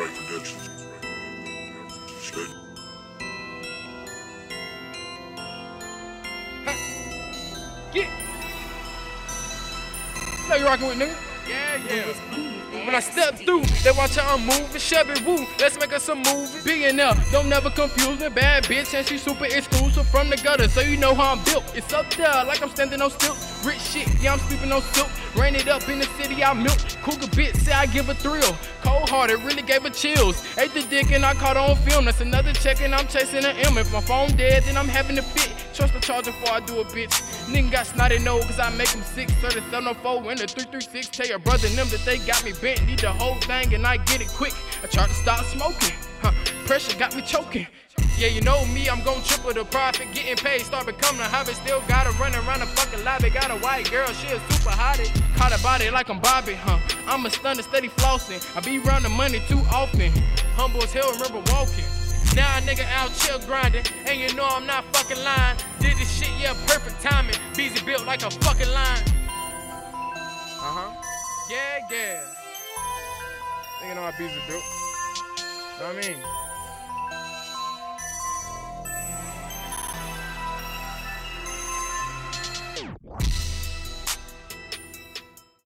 Right Productions. Straight. Get. Know you rocking with nigga? Yeah, yeah. When I step through, they watch how I'm moving. Chevy Woo, let's make us some movie. Billionaire, don't never confuse me. Bad bitch, and she super exclusive from the gutter, so you know how I'm built. It's up there, like I'm standing on stilts. Rich shit, yeah, I'm sleeping on silk. Rain it up in the city, I milk. Cougar bitch, say I give a thrill. Cold hearted, really gave her chills. Ate the dick and I caught on film. That's another check, and I'm chasing an M. If my phone dead, then I'm having a fit. Trust the charger before I do a bitch. Nigga got snotty nose, cause I make him sick. 3704 in the 336. Tell your brother and them that they got me bent. Need the whole thing and I get it quick. I tried to stop smoking. Huh. Pressure got me choking. Yeah, you know me, I'm gon' triple the profit. Getting paid, start becoming a hobby. Still gotta run around the fucking lobby. Got a white girl, she a super hottie. Caught a body like I'm Bobby, huh? I'm a stunner, steady flossing. I be round the money too often. Humble as hell, remember walking. Now a nigga out chill grinding, and you know I'm not fucking lying. Did this shit, yeah, perfect timing. Beezy built like a fucking line. Uh huh. Yeah, yeah. Nigga know how Beezy built. Know what I mean?